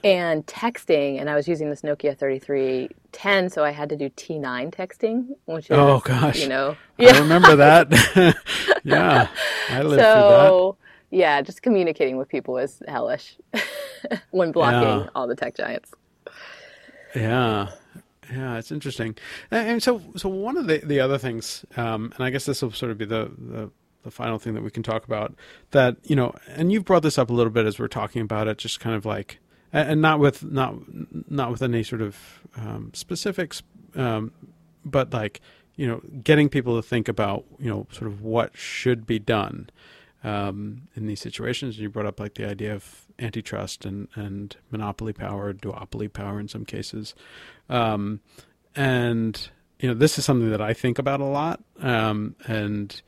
Speaker 3: and texting, and I was using this Nokia 3310, so I had to do T9 texting, which oh, is,
Speaker 1: Oh, gosh.
Speaker 3: you know,
Speaker 1: I remember that. yeah, I lived
Speaker 3: so yeah, just communicating with people is hellish when blocking
Speaker 1: Yeah.
Speaker 3: all the tech giants.
Speaker 1: Yeah. Yeah, it's interesting, and, so so one of the the other things, um, and I guess this will sort of be the, the the final thing that we can talk about that you know, and you've brought this up a little bit as we're talking about it, just kind of like, and and not with not not with any sort of um, specifics, um, but like you know, getting people to think about you know sort of what should be done um, in these situations. You brought up like the idea of antitrust and, and monopoly power, duopoly power in some cases. Um, and, you know, this is something that I think about a lot. Um, and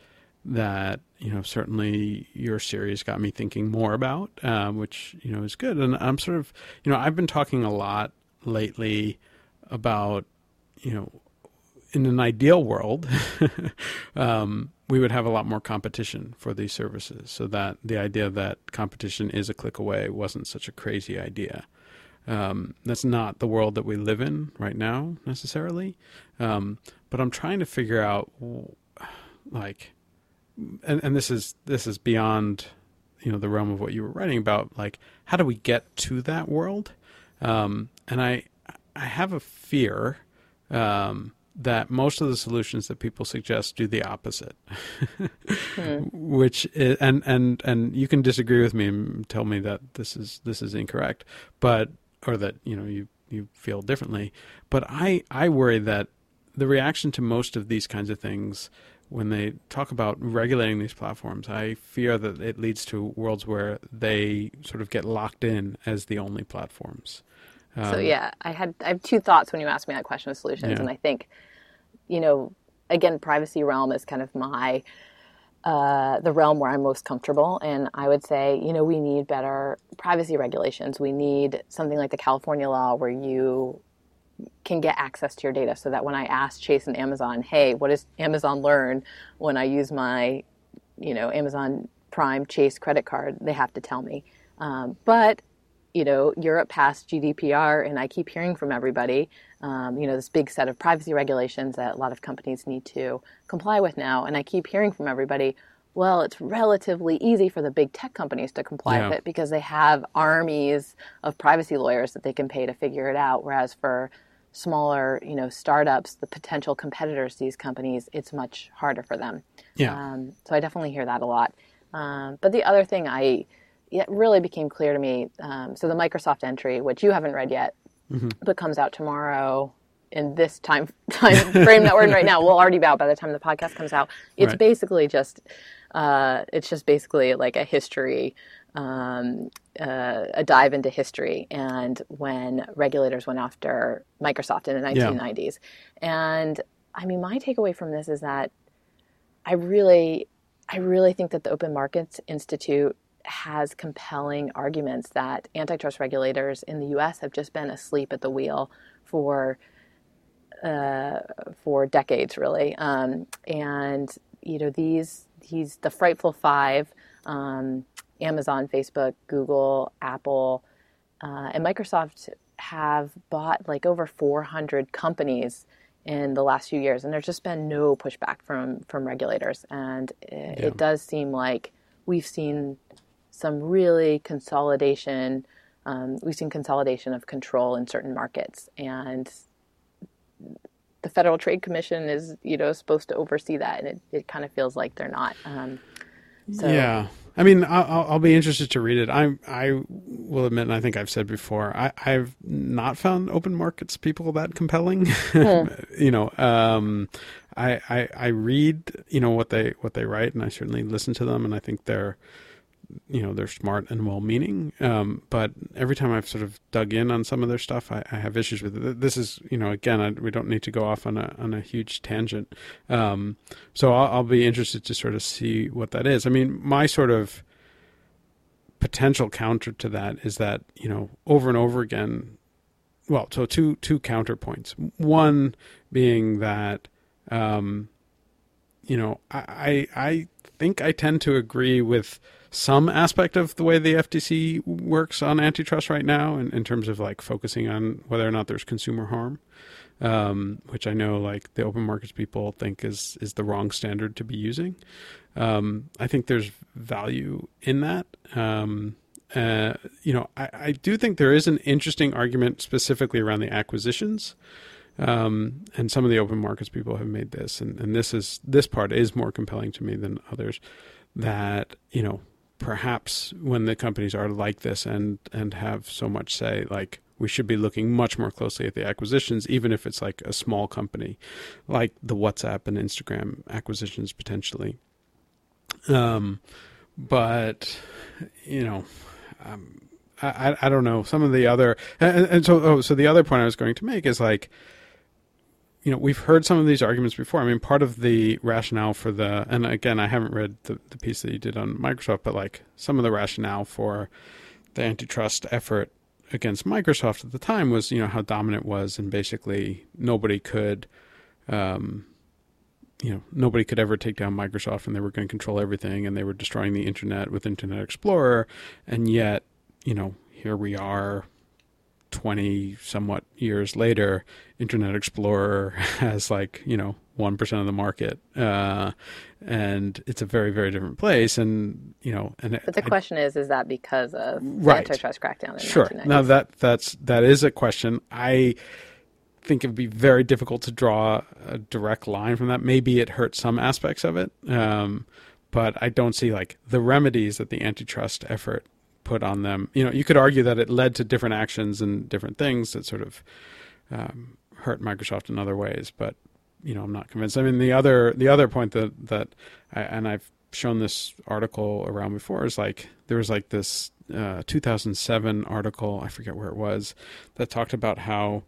Speaker 1: that, you know, certainly your series got me thinking more about, um, which, you know, is good. And I'm sort of, you know, I've been talking a lot lately about, you know, in an ideal world, um, we would have a lot more competition for these services, so that the idea that competition is a click away wasn't such a crazy idea. Um, that's not the world that we live in right now necessarily, um, but I'm trying to figure out, like, and, and this is this is beyond, you know, the realm of what you were writing about. Like, how do we get to that world? Um, and I I have a fear um, that most of the solutions that people suggest do the opposite, hmm. which is, and and and you can disagree with me and tell me that this is this is incorrect, but or that you know you you feel differently. But I I worry that the reaction to most of these kinds of things when they talk about regulating these platforms, I fear that it leads to worlds where they sort of get locked in as the only platforms.
Speaker 3: Um, so yeah, I had I have two thoughts when you asked me that question of solutions, yeah. and I think, you know, again, privacy realm is kind of my uh, the realm where I'm most comfortable, and I would say, you know, we need better privacy regulations. We need something like the California law where you can get access to your data, so that when I ask Chase and Amazon, hey, what does Amazon learn when I use my, you know, Amazon Prime Chase credit card? They have to tell me. Um, but you know, Europe passed GDPR, and I keep hearing from everybody, um, you know, this big set of privacy regulations that a lot of companies need to comply with now. And I keep hearing from everybody, well, it's relatively easy for the big tech companies to comply yeah. with it because they have armies of privacy lawyers that they can pay to figure it out. Whereas for smaller, you know, startups, the potential competitors to these companies, it's much harder for them.
Speaker 1: Yeah.
Speaker 3: Um, so I definitely hear that a lot. Um, but the other thing I it really became clear to me. Um, so the Microsoft entry, which you haven't read yet, mm-hmm. but comes out tomorrow in this time time frame that we're in right now, will already be out by the time the podcast comes out. It's right. basically just uh, it's just basically like a history. Um, uh, a dive into history and when regulators went after Microsoft in the 1990s. Yeah. And I mean, my takeaway from this is that I really, I really think that the Open Markets Institute has compelling arguments that antitrust regulators in the U.S. have just been asleep at the wheel for uh, for decades, really. Um, and you know these these the frightful five: um, Amazon, Facebook, Google, Apple, uh, and Microsoft have bought like over 400 companies in the last few years, and there's just been no pushback from from regulators. And it, yeah. it does seem like we've seen some really consolidation. Um, we've seen consolidation of control in certain markets, and the Federal Trade Commission is, you know, supposed to oversee that, and it, it kind of feels like they're not. Um,
Speaker 1: so. Yeah, I mean, I'll, I'll, be interested to read it. I I will admit, and I think I've said before, I, have not found open markets people that compelling. Hmm. you know, um, I, I I read you know what they what they write, and I certainly listen to them, and I think they're you know they're smart and well-meaning. Um, but every time i've sort of dug in on some of their stuff i, I have issues with it. This is you know again I, we don't need to go off on a on a huge tangent. Um, so I'll, I'll, be interested to sort of see what that is. I mean my sort of potential counter to that is that you know over and over again well so two two counterpoints. One being that um, you know i i think i tend to agree with some aspect of the way the FTC works on antitrust right now, in, in terms of like focusing on whether or not there's consumer harm, um, which I know like the open markets people think is is the wrong standard to be using. Um, I think there's value in that. Um, uh, you know, I, I, do think there is an interesting argument specifically around the acquisitions. Um, and some of the open markets people have made this, and, and this is this part is more compelling to me than others. That you know, perhaps when the companies are like this and and have so much say like we should be looking much more closely at the acquisitions even if it's like a small company like the WhatsApp and Instagram acquisitions potentially. Um but you know um, I, I don't know. Some of the other and, and so oh, so the other point I was going to make is like you know, we've heard some of these arguments before. I mean, part of the rationale for the, and again, I haven't read the, the piece that you did on Microsoft, but like some of the rationale for the antitrust effort against Microsoft at the time was, you know, how dominant was, and basically nobody could, um, you know, nobody could ever take down Microsoft, and they were going to control everything, and they were destroying the internet with Internet Explorer, and yet, you know, here we are 20 somewhat years later, Internet Explorer has like, you know, one percent of the market, uh, and it's a very very different place. And you know, and
Speaker 3: But the
Speaker 1: I-
Speaker 3: question is, is that because of
Speaker 1: Right.
Speaker 3: the antitrust crackdown in
Speaker 1: Sure. Now that that's that is a question. I think it would be very difficult to draw a direct line from that. Maybe it hurts some aspects of it, um, but I don't see like the remedies that the antitrust effort put on them. You know, you could argue that it led to different actions and different things that sort of um, hurt Microsoft in other ways, but you know, I'm not convinced. I mean, the other the other point that that I, and I've shown this article around before is like there was like this uh, 2007 article I forget where it was that talked about how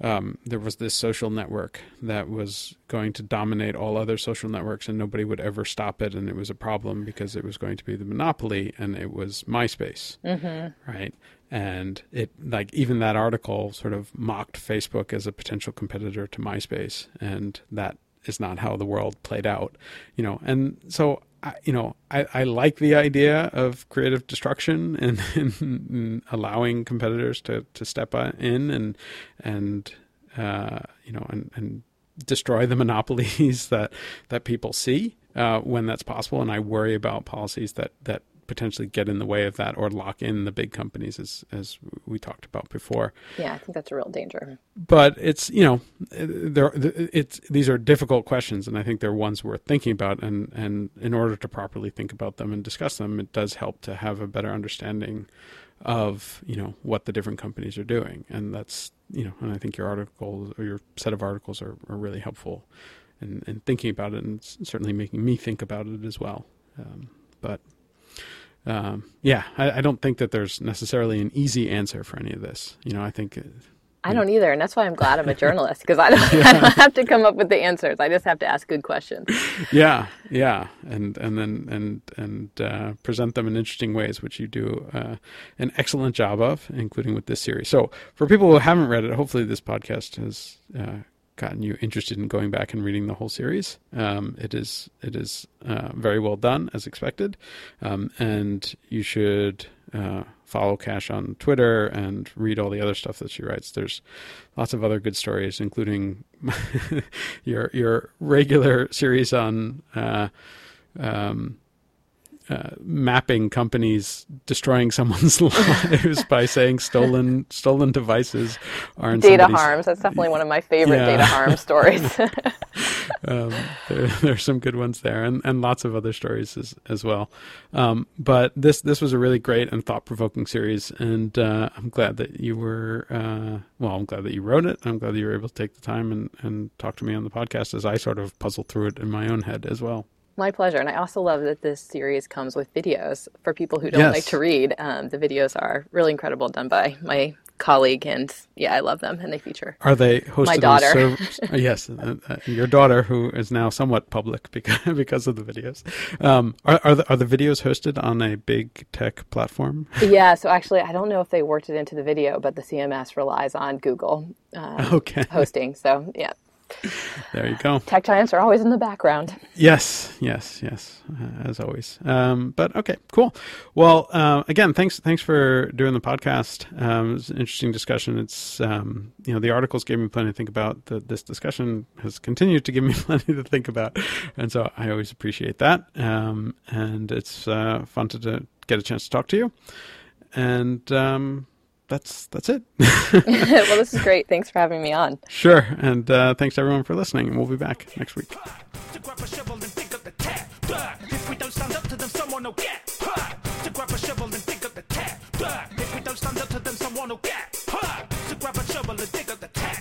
Speaker 1: um, there was this social network that was going to dominate all other social networks and nobody would ever stop it. And it was a problem because it was going to be the monopoly and it was MySpace
Speaker 3: Mm-hmm.
Speaker 1: right? And it like even that article sort of mocked Facebook as a potential competitor to MySpace. And that is not how the world played out you know? And so I, you know I, I like the idea of creative destruction and, and allowing competitors to, to step in and and uh, you know and, and destroy the monopolies that that people see uh, when that's possible. And I worry about policies that that potentially get in the way of that or lock in the big companies as as we talked about before.
Speaker 3: Yeah, I think that's a real danger.
Speaker 1: but it's you know there it's these are difficult questions and i think they're ones worth thinking about and and in order to properly think about them and discuss them it does help to have a better understanding of you know what the different companies are doing. And that's you know and i think your article or your set of articles are, are really helpful And, in thinking about it and certainly making me think about it as well. Um, but um, yeah I, I don't think that there's necessarily an easy answer for any of this you know i think uh,
Speaker 3: I don't either, and that's why I'm glad I'm a journalist because I, don't I don't have to come up with the answers. I just have to ask good questions.
Speaker 1: yeah yeah and and then and and uh, present them in interesting ways which you do uh, an excellent job of including with this series so for people who haven't read it hopefully this podcast has uh, gotten you interested in going back and reading the whole series um, it is it is uh, very well done as expected um, and you should uh, follow Kash on Twitter and read all the other stuff that she writes. There's lots of other good stories, including your your regular series on uh, um, uh, mapping companies destroying someone's lives by saying stolen stolen devices are
Speaker 3: Data harms. That's definitely one of my favorite
Speaker 1: Yeah.
Speaker 3: data harm stories.
Speaker 1: um, there, there's some good ones there, and, and lots of other stories as, as well. Um, but this this was a really great and thought provoking series, and uh, I'm glad that you were. Uh, well, I'm glad that you wrote it. I'm glad that you were able to take the time and, and talk to me on the podcast as I sort of puzzle through it in my own head as well.
Speaker 3: My pleasure. And I also love that this series comes with videos for people who don't
Speaker 1: Yes.
Speaker 3: like to read. Um, the videos are really incredible, done by my colleague. And yeah, I love them. And they feature.
Speaker 1: Are they hosted?
Speaker 3: My
Speaker 1: on
Speaker 3: daughter.
Speaker 1: servers? Uh, yes, uh, uh, your daughter, who is now somewhat public because because of the videos. Um, are are the, are the videos hosted on a big tech platform?
Speaker 3: Yeah. So actually, I don't know if they worked it into the video, but the CMS relies on Google um,
Speaker 1: Okay,
Speaker 3: hosting. So yeah,
Speaker 1: there you go.
Speaker 3: tech giants are always in the background.
Speaker 1: Yes, yes, yes, uh, as always. Um, but okay, cool. Well, uh, again, thanks, thanks for doing the podcast. Um, it was an interesting discussion. It's um, you know the articles gave me plenty to think about. The, this discussion has continued to give me plenty to think about, and so I always appreciate that. Um, and it's uh, fun to, to get a chance to talk to you. And um, that's that's it.
Speaker 3: well, this is great. Thanks for having me on.
Speaker 1: Sure, and uh, thanks everyone for listening. And we'll be back next week.
Speaker 2: To grab a shovel and dig up the tap.